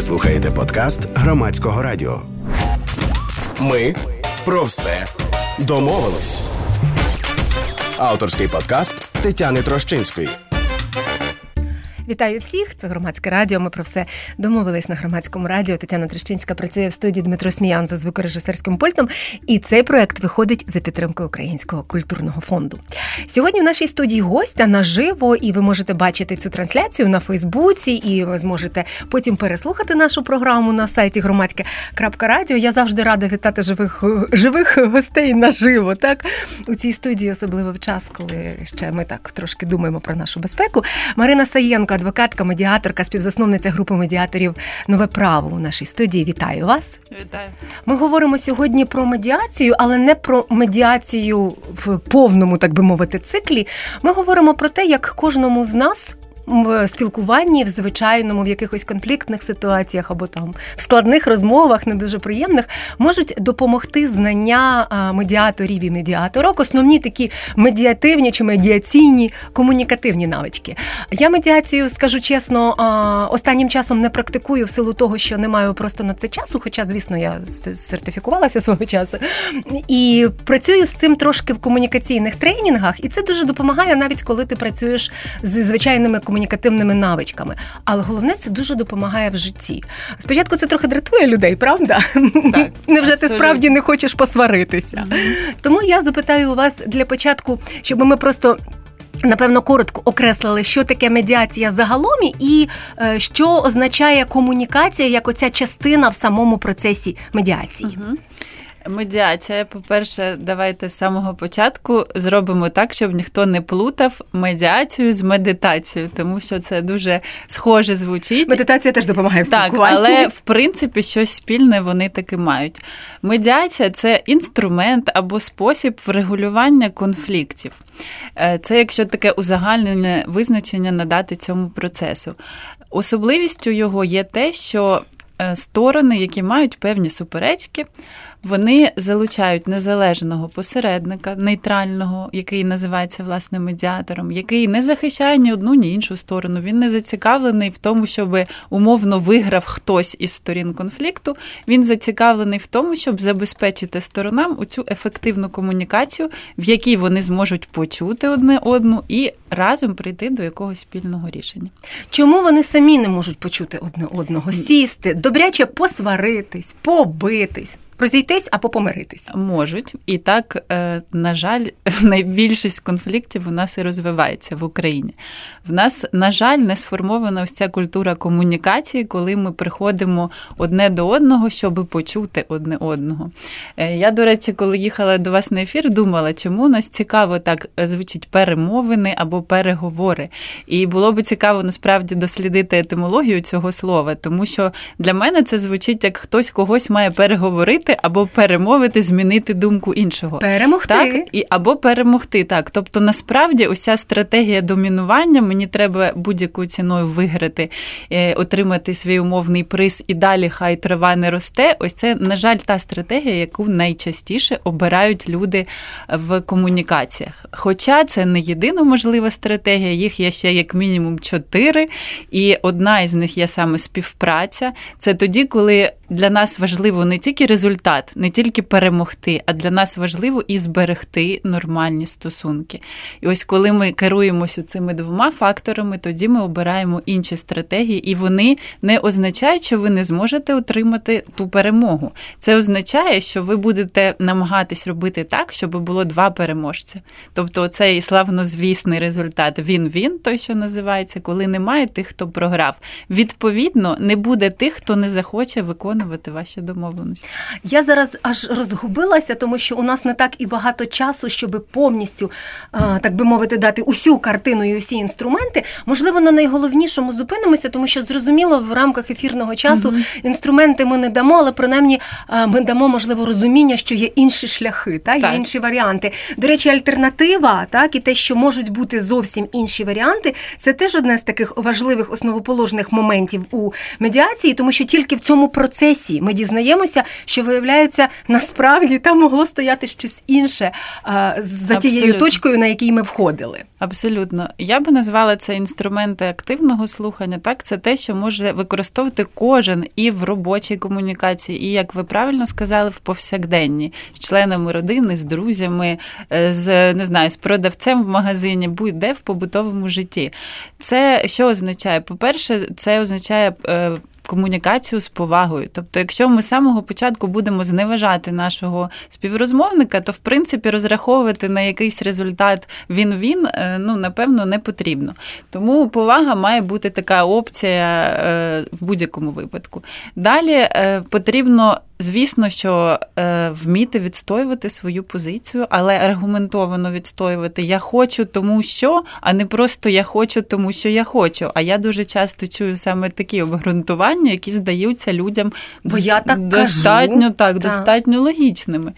Ви слухаєте подкаст громадського радіо. Ми про все домовились. Авторський подкаст Тетяни Трощинської. Вітаю всіх! Це громадське радіо. Ми про все домовились на громадському радіо. Тетяна Трещинська працює в студії Дмитро Сміян за звукорежисерським пультом. І цей проект виходить за підтримкою Українського культурного фонду. Сьогодні в нашій студії гостя наживо, і ви можете бачити цю трансляцію на Фейсбуці, і ви зможете потім переслухати нашу програму на сайті громадське.радіо. Я завжди рада вітати живих живих гостей наживо. Так у цій студії, особливо в час, коли ще ми так трошки думаємо про нашу безпеку. Марина Саєнко адвокатка, медіаторка, співзасновниця групи медіаторів Нове право у нашій студії. Вітаю вас! Вітаю. Ми говоримо сьогодні про медіацію, але не про медіацію в повному, так би мовити, циклі. Ми говоримо про те, як кожному з нас в спілкуванні, в звичайному, в якихось конфліктних ситуаціях або там в складних розмовах, не дуже приємних, можуть допомогти знання медіаторів і медіаторок, основні такі медіативні чи медіаційні комунікативні навички. Я медіацію, скажу чесно, останнім часом не практикую в силу того, що не маю просто на це часу, хоча, звісно, я сертифікувалася свого часу. І працюю з цим трошки в комунікаційних тренінгах, і це дуже допомагає, навіть коли ти працюєш з звичайними комунікаціями комунікативними навичками. Але головне це дуже допомагає в житті. Спочатку це трохи дратує людей, правда? Так, Невже ти справді не хочеш посваритися? Mm-hmm. Тому я запитаю у вас для початку, щоб ми просто. Напевно, коротко окреслили, що таке медіація загалом, і е, що означає комунікація як оця частина в самому процесі медіації. Угу. Медіація, по-перше, давайте з самого початку зробимо так, щоб ніхто не плутав медіацію з медитацією, тому що це дуже схоже звучить. Медитація теж допомагає в Так, але в принципі щось спільне вони таки мають. Медіація це інструмент або спосіб врегулювання конфліктів. Е, це якщо таке узагальнене визначення надати цьому процесу. Особливістю його є те, що сторони, які мають певні суперечки, вони залучають незалежного посередника, нейтрального, який називається власне медіатором, який не захищає ні одну, ні іншу сторону. Він не зацікавлений в тому, щоб умовно виграв хтось із сторін конфлікту. Він зацікавлений в тому, щоб забезпечити сторонам у цю ефективну комунікацію, в якій вони зможуть почути одне одну і разом прийти до якогось спільного рішення. Чому вони самі не можуть почути одне одного? Сісти, добряче посваритись, побитись розійтись або помиритись. Можуть і так, е, на жаль, найбільшість конфліктів у нас і розвивається в Україні. В нас, на жаль, не сформована ось ця культура комунікації, коли ми приходимо одне до одного, щоб почути одне одного. Е, я, до речі, коли їхала до вас на ефір, думала, чому нас цікаво так звучить перемовини або переговори. І було би цікаво насправді дослідити етимологію цього слова, тому що для мене це звучить як хтось когось має переговорити змінити або перемовити, змінити думку іншого. Перемогти. Так, і Або перемогти. Так. Тобто, насправді, уся стратегія домінування, мені треба будь-якою ціною виграти, е, отримати свій умовний приз і далі хай трава не росте. Ось це, на жаль, та стратегія, яку найчастіше обирають люди в комунікаціях. Хоча це не єдина можлива стратегія, їх є ще як мінімум чотири, і одна із них є саме співпраця. Це тоді, коли для нас важливо не тільки результат, не тільки перемогти, а для нас важливо і зберегти нормальні стосунки. І ось коли ми керуємося цими двома факторами, тоді ми обираємо інші стратегії, і вони не означають, що ви не зможете отримати ту перемогу. Це означає, що ви будете намагатись робити так, щоб було два переможця. Тобто, цей славнозвісний результат він-він, той, що називається, коли немає тих, хто програв. Відповідно, не буде тих, хто не захоче виконувати ваші домовленості. Я зараз аж розгубилася, тому що у нас не так і багато часу, щоб повністю, так би мовити, дати усю картину і усі інструменти. Можливо, на найголовнішому зупинимося, тому що зрозуміло, в рамках ефірного часу угу. інструменти ми не дамо, але принаймні ми дамо можливо розуміння, що є інші шляхи, та є так. інші варіанти. До речі, альтернатива, так і те, що можуть бути зовсім інші варіанти, це теж одне з таких важливих основоположних моментів у медіації, тому що тільки в цьому процесі ми дізнаємося, що виявляється, насправді там могло стояти щось інше а, за тією Абсолютно. точкою, на якій ми входили. Абсолютно, я би назвала це інструменти активного слухання. Так, це те, що може використовувати кожен і в робочій комунікації, і як ви правильно сказали, в повсякденні з членами родини, з друзями, е, з не знаю, з продавцем в магазині, будь-де в побутовому житті. Це що означає? По-перше, це означає е, комунікацію з повагою. Тобто, якщо ми з самого початку будемо зневажати нашого співрозмовника, то в принципі розраховувати на якийсь результат він-він, е, ну напевно, не потрібно. Тому повага має бути така опція е, в будь-якому випадку. Далі е, потрібно Звісно, що е, вміти відстоювати свою позицію, але аргументовано відстоювати я хочу, тому що, а не просто я хочу, тому що я хочу. А я дуже часто чую саме такі обґрунтування, які здаються людям Бо я так достатньо кажу. так, достатньо логічними.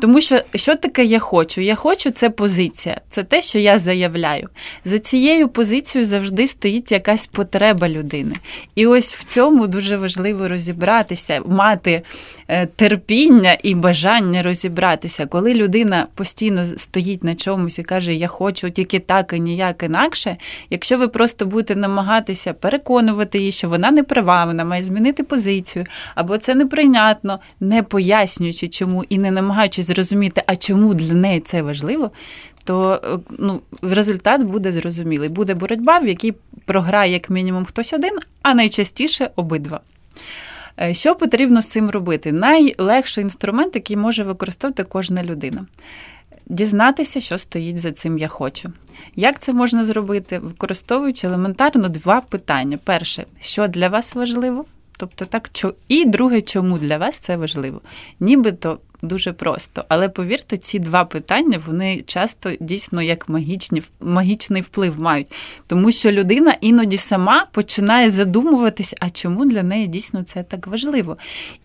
Тому що що таке я хочу? Я хочу це позиція, це те, що я заявляю. За цією позицією завжди стоїть якась потреба людини. І ось в цьому дуже важливо розібратися, мати е, терпіння і бажання розібратися. Коли людина постійно стоїть на чомусь і каже, я хочу тільки так і ніяк інакше. Якщо ви просто будете намагатися переконувати її, що вона не права, вона має змінити позицію, або це неприйнятно, не пояснюючи, чому і не намагаючись зрозуміти, а чому для неї це важливо, то е, ну, результат буде зрозумілий. Буде боротьба, в якій програє як мінімум хтось один, а найчастіше обидва. Е, що потрібно з цим робити? Найлегший інструмент, який може використовувати кожна людина. Дізнатися, що стоїть за цим я хочу. Як це можна зробити, використовуючи елементарно два питання: перше, що для вас важливо, тобто так, і друге, чому для вас це важливо? Нібито дуже просто. Але повірте, ці два питання вони часто дійсно як магічні, магічний вплив мають, тому що людина іноді сама починає задумуватись, а чому для неї дійсно це так важливо.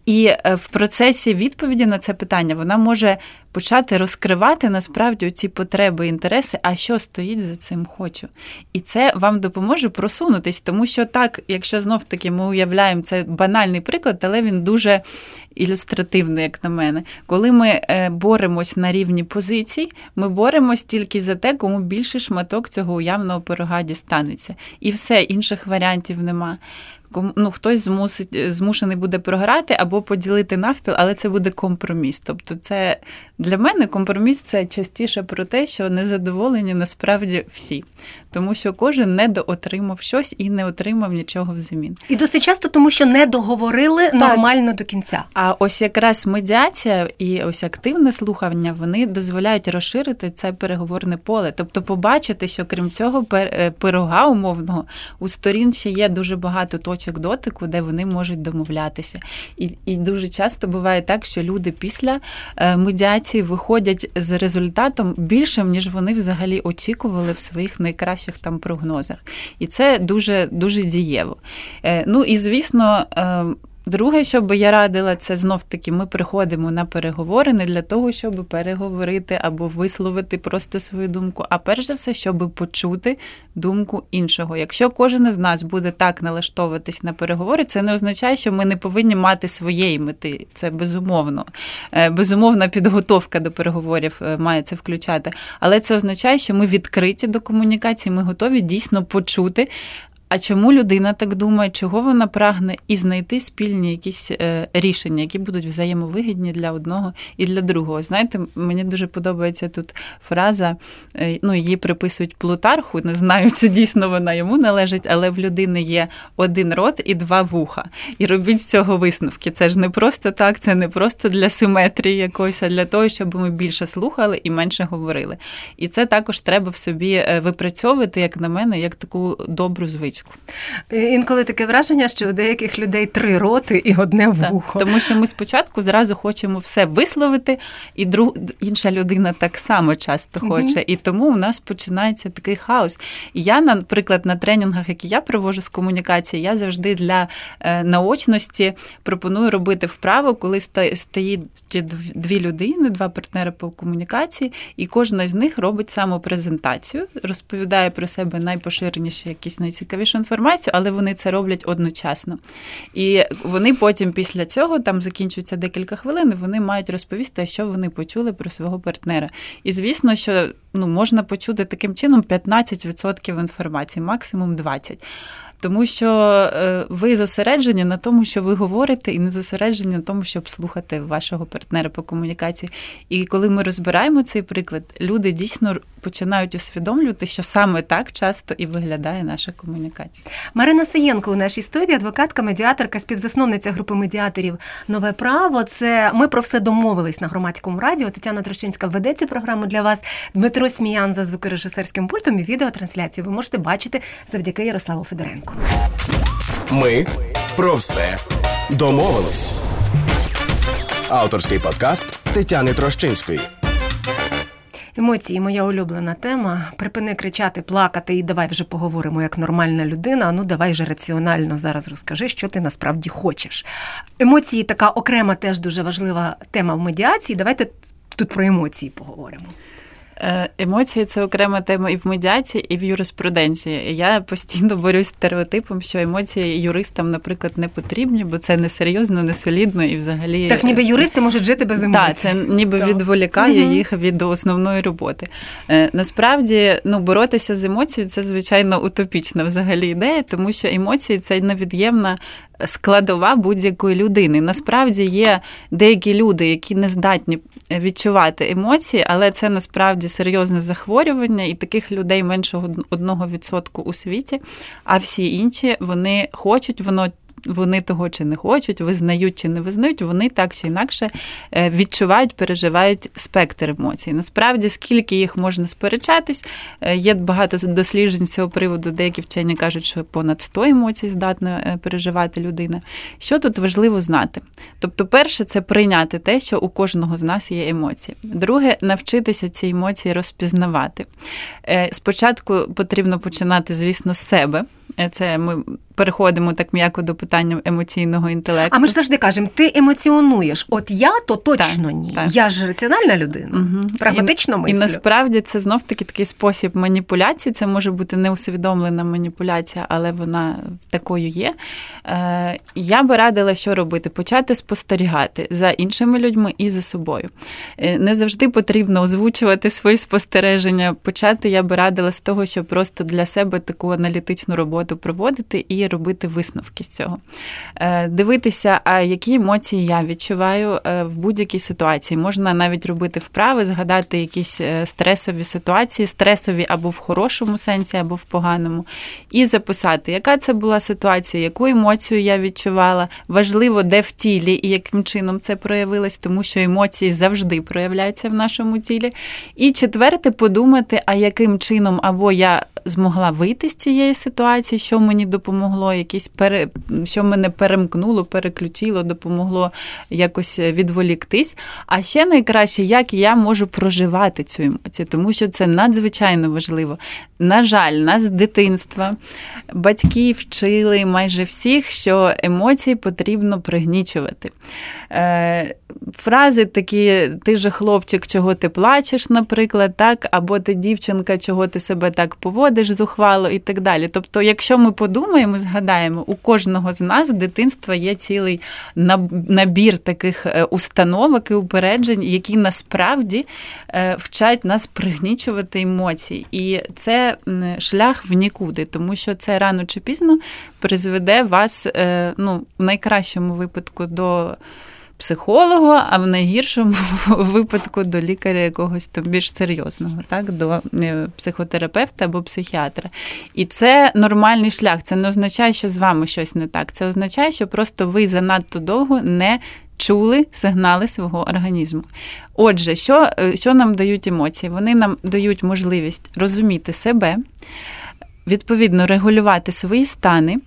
І е, в процесі відповіді на це питання вона може почати розкривати насправді ці потреби інтереси, а що стоїть за цим хочу. І це вам допоможе просунутись, тому що так, якщо знов таки ми уявляємо це банальний приклад, але він дуже ілюстративний, як на мене. Коли ми е, боремось на рівні позицій, ми боремось тільки за те, кому більший шматок цього уявного пирога дістанеться. І все, інших варіантів нема ну, хтось змусить, змушений буде програти або поділити навпіл, але це буде компроміс. Тобто, це для мене компроміс це частіше про те, що незадоволені насправді всі, тому що кожен недоотримав щось і не отримав нічого взамін. І досить часто, тому що не договорили так. нормально до кінця. А ось якраз медіація і ось активне слухання вони дозволяють розширити це переговорне поле, тобто побачити, що крім цього е, пирога умовного у сторін ще є дуже багато точок точок дотику, де вони можуть домовлятися. І і дуже часто буває так, що люди після е, медіації виходять з результатом більшим, ніж вони взагалі очікували в своїх найкращих там прогнозах. І це дуже дуже дієво. Е, ну і звісно. Друге, що би я радила, це знов таки ми приходимо на переговори не для того, щоб переговорити або висловити просто свою думку, а перш за все, щоб почути думку іншого. Якщо кожен із нас буде так налаштовуватись на переговори, це не означає, що ми не повинні мати своєї мети. Це безумовно. Е, безумовна підготовка до переговорів е, має це включати. Але це означає, що ми відкриті до комунікації, ми готові дійсно почути а чому людина так думає, чого вона прагне, і знайти спільні якісь е, рішення, які будуть взаємовигідні для одного і для другого. Знаєте, мені дуже подобається тут фраза, е, ну її приписують Плутарху. Не знаю, чи дійсно вона йому належить, але в людини є один рот і два вуха. І робіть з цього висновки. Це ж не просто так, це не просто для симетрії якоїсь, а для того, щоб ми більше слухали і менше говорили. І це також треба в собі е, випрацьовувати, як на мене, як таку добру звичку річку. Інколи таке враження, що у деяких людей три роти і одне вухо. Так, тому що ми спочатку зразу хочемо все висловити, і друг інша людина так само часто хоче. Угу. І тому у нас починається такий хаос. І я, наприклад, на тренінгах, які я провожу з комунікації, я завжди для е, наочності пропоную робити вправо, коли стоїть дві людини, два партнери по комунікації, і кожна з них робить самопрезентацію, розповідає про себе найпоширеніші, якісь найцікавіші найцікавішу інформацію, але вони це роблять одночасно. І вони потім, після цього, там закінчується декілька хвилин, вони мають розповісти, що вони почули про свого партнера. І звісно, що ну, можна почути таким чином 15% інформації, максимум 20%. Тому що е, ви зосереджені на тому, що ви говорите, і не зосереджені на тому, щоб слухати вашого партнера по комунікації. І коли ми розбираємо цей приклад, люди дійсно починають усвідомлювати, що саме так часто і виглядає наша комунікація. Марина Саєнко у нашій студії, адвокатка, медіаторка, співзасновниця групи медіаторів Нове право. Це ми про все домовились на громадському радіо. Тетяна Трощинська веде цю програму для вас. Дмитро Сміян за звукорежисерським пультом і відеотрансляцію ви можете бачити завдяки Ярославу Федоренку. Ми про все домовились. Авторський подкаст Тетяни Трощинської. Емоції, моя улюблена тема. Припини кричати, плакати і давай вже поговоримо як нормальна людина. Ну давай же раціонально зараз розкажи, що ти насправді хочеш. Емоції така окрема, теж дуже важлива тема в медіації. Давайте тут про емоції поговоримо. Е, емоції це окрема тема і в медіації, і в юриспруденції. Я постійно борюсь з стереотипом, що емоції юристам, наприклад, не потрібні, бо це несерйозно, не солідно і взагалі так, ніби юристи можуть жити без емоцій. Так, це ніби відволікає угу. їх від основної роботи. Е, насправді, ну боротися з емоцією це звичайно утопічна взагалі ідея, тому що емоції це невід'ємна складова будь-якої людини. Насправді є деякі люди, які не здатні відчувати емоції, але це насправді серйозне захворювання, і таких людей менше 1% у світі. А всі інші вони хочуть, воно вони того чи не хочуть, визнають чи не визнають, вони так чи інакше е, відчувають, переживають спектр емоцій. Насправді, скільки їх можна сперечатись, е, є багато досліджень з цього приводу. Деякі вчені кажуть, що понад 100 емоцій здатна е, переживати людина. Що тут важливо знати? Тобто, перше, це прийняти те, що у кожного з нас є емоції. Друге, навчитися ці емоції розпізнавати. Спочатку потрібно починати, звісно, з себе. Це ми переходимо так м'яко до питання емоційного інтелекту. А ми ж завжди кажемо, ти емоціонуєш. От я то точно так, ні. Так. Я ж раціональна людина, угу. прагматично і, мислю. І насправді це знов таки такий спосіб маніпуляції. Це може бути неусвідомлена маніпуляція, але вона такою є. Е, Я би радила, що робити: почати спостерігати за іншими людьми і за собою. Е, не завжди потрібно озвучувати свої спостереження. Почати я би радила з того, щоб просто для себе таку аналітичну роботу проводити і робити висновки з цього. Е, дивитися, а які емоції я відчуваю е, в будь-якій ситуації. Можна навіть робити вправи, згадати якісь е, стресові ситуації, стресові або в хорошому сенсі, або в поганому, і записати, яка це була ситуація, яку емоцію я відчувала. Важливо, де в тілі і яким чином це проявилось, тому що емоції завжди проявляються в нашому тілі. І четверте, подумати, а яким чином або я змогла вийти з цієї ситуації, що мені допомогло, якісь пере... що мене перемкнуло, переключило, допомогло якось відволіктись. А ще найкраще, як я можу проживати цю емоцію, тому що це надзвичайно важливо. На жаль, нас з дитинства батьки вчили майже всіх, що емоції потрібно пригнічувати. Е, Фрази такі: ти же хлопчик, чого ти плачеш, наприклад, так, або ти дівчинка, чого ти себе так поводиш зухвало і так далі. Тобто, якщо ми подумаємо, згадаємо, у кожного з нас з дитинства є цілий набір таких е, установок і упереджень, які насправді е, вчать нас пригнічувати емоції. І це шлях в нікуди, тому що це рано чи пізно призведе вас е, ну, в найкращому випадку до психолога, а в найгіршому випадку до лікаря якогось там більш серйозного, так, до е, психотерапевта або психіатра. І це нормальний шлях. Це не означає, що з вами щось не так. Це означає, що просто ви занадто довго не. Чули сигнали свого організму. Отже, що е, що нам дають емоції? Вони нам дають можливість розуміти себе, відповідно регулювати свої стани.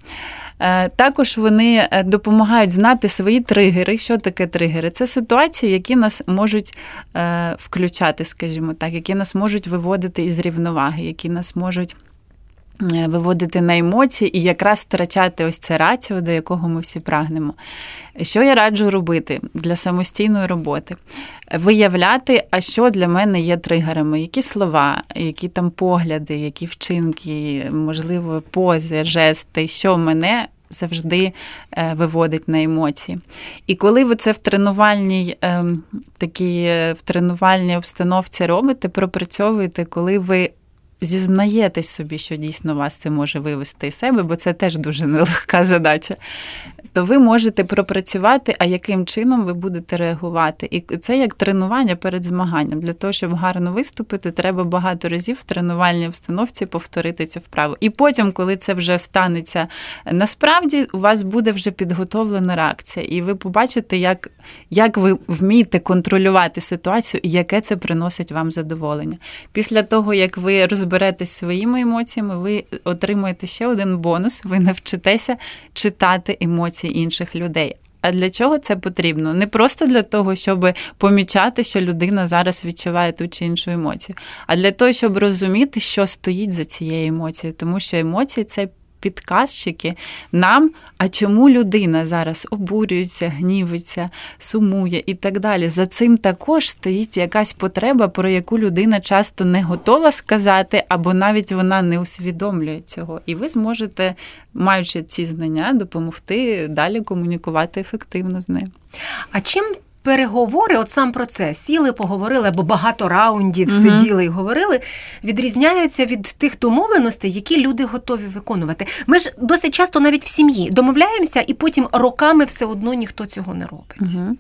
Е, також вони е, допомагають знати свої тригери. Що таке тригери? Це ситуації, які нас можуть е, включати, скажімо так, які нас можуть виводити із рівноваги, які нас можуть. Виводити на емоції і якраз втрачати ось це раціо, до якого ми всі прагнемо. Що я раджу робити для самостійної роботи? Виявляти, а що для мене є тригерами, які слова, які там погляди, які вчинки, можливо, пози, жести, що мене. Завжди е, виводить на емоції. І коли ви це в тренувальній ем, такій е, в тренувальній обстановці робите, пропрацьовуєте, коли ви зізнаєтесь собі, що дійсно вас це може вивести із себе, бо це теж дуже нелегка задача то ви можете пропрацювати, а яким чином ви будете реагувати. І це як тренування перед змаганням. Для того, щоб гарно виступити, треба багато разів в тренувальній обстановці повторити цю вправу. І потім, коли це вже станеться насправді, у вас буде вже підготовлена реакція, і ви побачите, як, як ви вмієте контролювати ситуацію і яке це приносить вам задоволення. Після того, як ви розберетесь своїми емоціями, ви отримуєте ще один бонус, ви навчитеся читати емоції емоцій інших людей. А для чого це потрібно? Не просто для того, щоб помічати, що людина зараз відчуває ту чи іншу емоцію, а для того, щоб розуміти, що стоїть за цією емоцією, тому що емоції це підказчики нам, а чому людина зараз обурюється, гнівиться, сумує і так далі. За цим також стоїть якась потреба, про яку людина часто не готова сказати, або навіть вона не усвідомлює цього. І ви зможете, маючи ці знання, допомогти далі комунікувати ефективно з ним. А чим переговори, от сам процес, сіли, поговорили, або багато раундів угу. сиділи і говорили, відрізняються від тих домовленостей, які люди готові виконувати. Ми ж досить часто навіть в сім'ї домовляємося, і потім роками все одно ніхто цього не робить. Угу.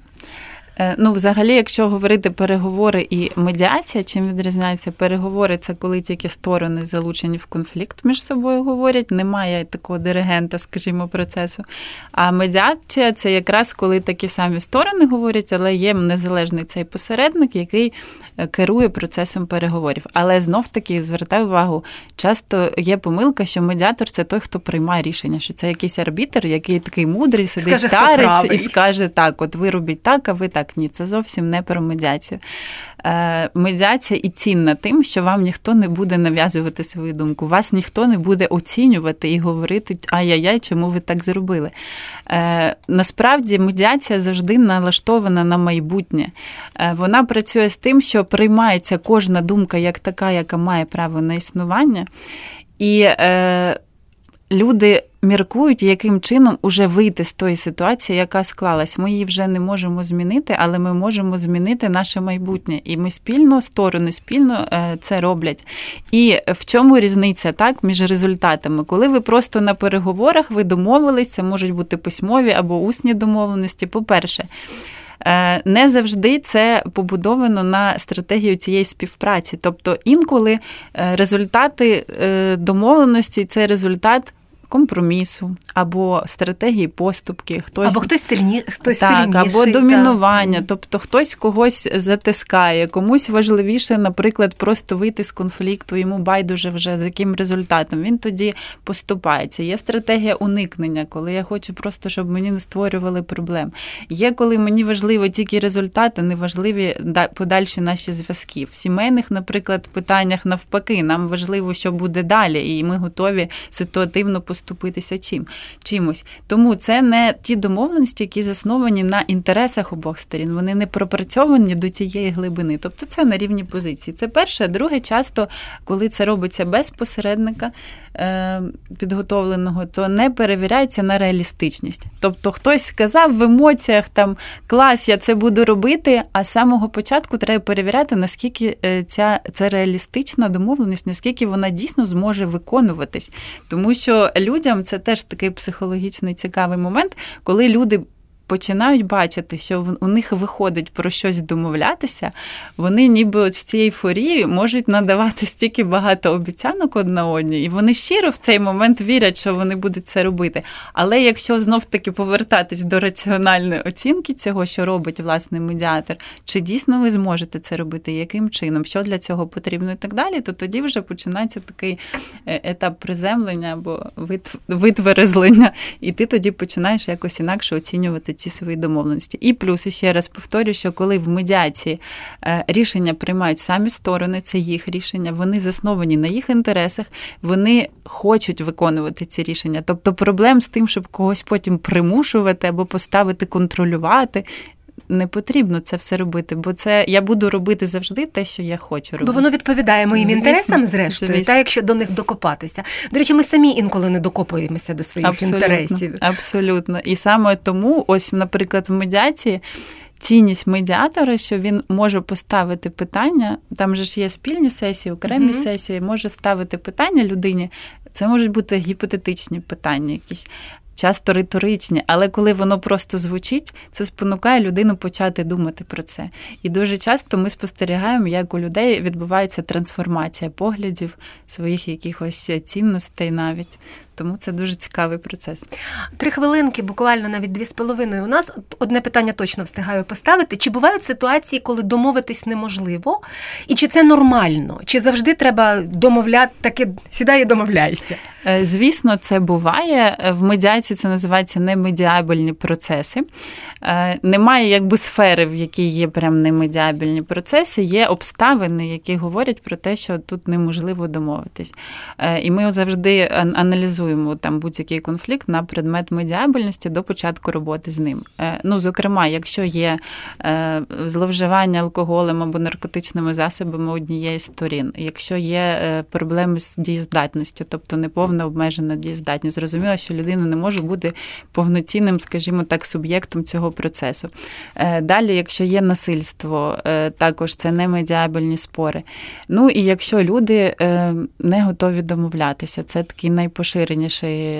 Е, ну, взагалі, якщо говорити переговори і медіація, чим відрізняється переговори, це коли тільки сторони залучені в конфлікт між собою говорять, немає такого диригента, скажімо, процесу. А медіація це якраз коли такі самі сторони говорять, але є незалежний цей посередник, який е, керує процесом переговорів. Але знов таки звертаю увагу, часто є помилка, що медіатор це той, хто приймає рішення, що це якийсь арбітр, який такий мудрий, сидить старець і скаже так: от ви робіть так, а ви так ні, це зовсім не про медіацію. Е, медіація і цінна тим, що вам ніхто не буде нав'язувати свою думку, вас ніхто не буде оцінювати і говорити ай-яй-яй, чому ви так зробили. Е, насправді медіація завжди налаштована на майбутнє. Е, вона працює з тим, що приймається кожна думка як така, яка має право на існування. І люди міркують, яким чином уже вийти з тої ситуації, яка склалась. Ми її вже не можемо змінити, але ми можемо змінити наше майбутнє. І ми спільно, сторони спільно е, це роблять. І в чому різниця так між результатами? Коли ви просто на переговорах ви домовились, це можуть бути письмові або усні домовленості. По-перше, е, не завжди це побудовано на стратегію цієї співпраці. Тобто інколи е, результати домовленості це результат компромісу або стратегії поступки, хтось або хтось сильні, хтось так, сильніший, або домінування, так. тобто хтось когось затискає, комусь важливіше, наприклад, просто вийти з конфлікту, йому байдуже вже з яким результатом. Він тоді поступається. Є стратегія уникнення, коли я хочу просто, щоб мені не створювали проблем. Є коли мені важливо тільки результати, не важливі подальші наші зв'язки. В сімейних, наприклад, питаннях навпаки, нам важливо, що буде далі, і ми готові ситуативно поступати поступитися чим чимось. Тому це не ті домовленості, які засновані на інтересах обох сторін. Вони не пропрацьовані до тієї глибини. Тобто це на рівні позиції. Це перше, друге, часто, коли це робиться без посередника е, підготовленого, то не перевіряється на реалістичність. Тобто хтось сказав в емоціях там клас, я це буду робити, а з самого початку треба перевіряти, наскільки е, ця це реалістична домовленість, наскільки вона дійсно зможе виконуватись. Тому що людям це теж такий психологічний цікавий момент, коли люди починають бачити, що у них виходить про щось домовлятися, вони ніби от в цій ейфорії можуть надавати стільки багато обіцянок одна одній, і вони щиро в цей момент вірять, що вони будуть це робити. Але якщо знов-таки повертатись до раціональної оцінки цього, що робить власний медіатор, чи дійсно ви зможете це робити, яким чином, що для цього потрібно і так далі, то тоді вже починається такий е, етап приземлення або витверезлення, і ти тоді починаєш якось інакше оцінювати ці свої домовленості. І плюс ще раз повторюю, що коли в медіації е, рішення приймають самі сторони, це їх рішення, вони засновані на їх інтересах, вони хочуть виконувати ці рішення. Тобто проблем з тим, щоб когось потім примушувати або поставити контролювати не потрібно це все робити, бо це я буду робити завжди те, що я хочу робити. Бо воно відповідає моїм Звісно, інтересам, зрештою, звісно. та якщо до них докопатися. До речі, ми самі інколи не докопуємося до своїх абсолютно, інтересів. Абсолютно. І саме тому, ось, наприклад, в медіації. Цінність медіатора, що він може поставити питання, там же ж є спільні сесії, окремі Мгм. сесії, може ставити питання людині. Це можуть бути гіпотетичні питання, якісь часто риторичні, але коли воно просто звучить, це спонукає людину почати думати про це. І дуже часто ми спостерігаємо, як у людей відбувається трансформація поглядів, своїх якихось цінностей навіть. Тому це дуже цікавий процес. Три хвилинки, буквально навіть дві з половиною. У нас одне питання точно встигаю поставити. Чи бувають ситуації, коли домовитись неможливо? І чи це нормально? Чи завжди треба домовляти таки сідай і домовляйся? Е, Звісно, це буває. Е, В медіації це називається немедіабельні процеси. Е, Немає якби сфери, в якій є прям немедіабельні процеси, є обставини, які говорять про те, що тут неможливо домовитись. І ми завжди ан- аналізуємо там будь-який конфлікт на предмет медіабельності до початку роботи з ним. Е, Ну, зокрема, якщо є е, зловживання алкоголем або наркотичними засобами однієї з сторін, якщо є е, проблеми з дієздатністю, тобто неповна обмежена дієздатність, зрозуміло, що людина не може бути повноцінним, скажімо так, суб'єктом цього процесу. Далі, якщо є насильство, також це не медіабельні спори. Ну і якщо люди не готові домовлятися, це такий найпоширеніший,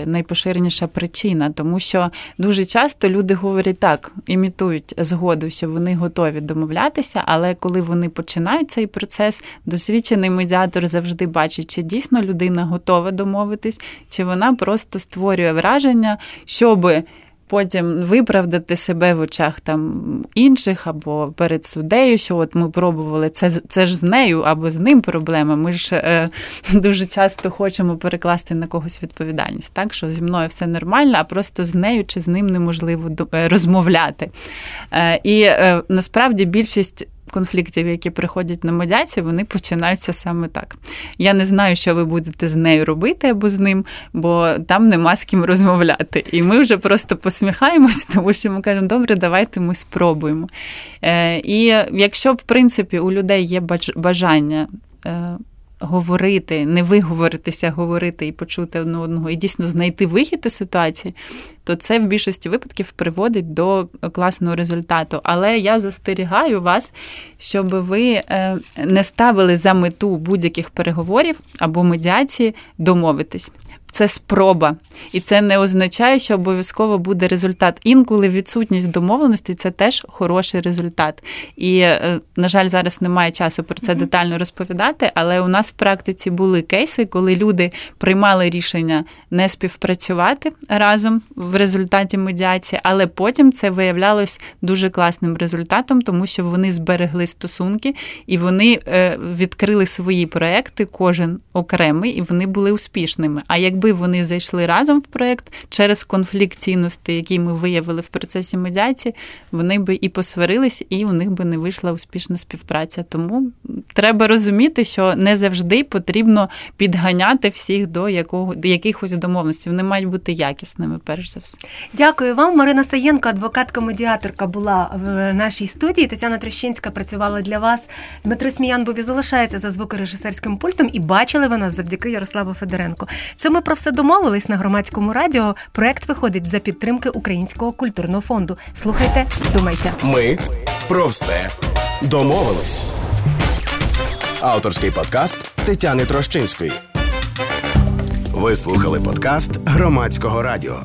найпоширеніша причина, тому що дуже часто люди говорять так, імітують згоду, що вони готові домовлятися, але коли вони починають цей процес, досвідчений медіатор завжди бачить, чи дійсно людина готова домовитись, чи вона просто створює враження, щоби. Потім виправдати себе в очах там інших або перед суддею, що от ми пробували це це ж з нею або з ним проблема. Ми ж е, дуже часто хочемо перекласти на когось відповідальність, так що зі мною все нормально, а просто з нею чи з ним неможливо е, розмовляти. Е, і е, насправді більшість. Конфліктів, які приходять на медіацію, вони починаються саме так. Я не знаю, що ви будете з нею робити або з ним, бо там нема з ким розмовляти. І ми вже просто посміхаємось, тому що ми кажемо, добре, давайте ми спробуємо. Е, і якщо, в принципі, у людей є баж- бажання. Говорити, не виговоритися, говорити і почути одне одного, і дійсно знайти вихід із ситуації, то це в більшості випадків приводить до класного результату. Але я застерігаю вас, щоб ви е, не ставили за мету будь-яких переговорів або медіації домовитись. Це спроба, і це не означає, що обов'язково буде результат. Інколи відсутність домовленості це теж хороший результат. І, е, на жаль, зараз немає часу про це детально розповідати, але у нас в практиці були кейси, коли люди приймали рішення не співпрацювати разом в результаті медіації, але потім це виявлялось дуже класним результатом, тому що вони зберегли стосунки і вони е, відкрили свої проекти, кожен окремий, і вони були успішними. А якби вони зайшли разом в проект через конфлікт цінностей, який ми виявили в процесі медіації, вони би і посварились, і у них би не вийшла успішна співпраця. Тому треба розуміти, що не завжди потрібно підганяти всіх до якого до якихось домовленостей. Вони мають бути якісними, перш за все. Дякую вам. Марина Саєнко, адвокатка-медіаторка, була в нашій студії. Тетяна Трещинська працювала для вас. Дмитро Сміян був і залишається за звукорежисерським пультом, і бачили ви нас завдяки Ярославу Федоренко. Це ми про все домовились на громадському радіо. Проект виходить за підтримки Українського культурного фонду. Слухайте, думайте. Ми про все домовились. Авторський подкаст Тетяни Трощинської. Ви слухали подкаст громадського радіо.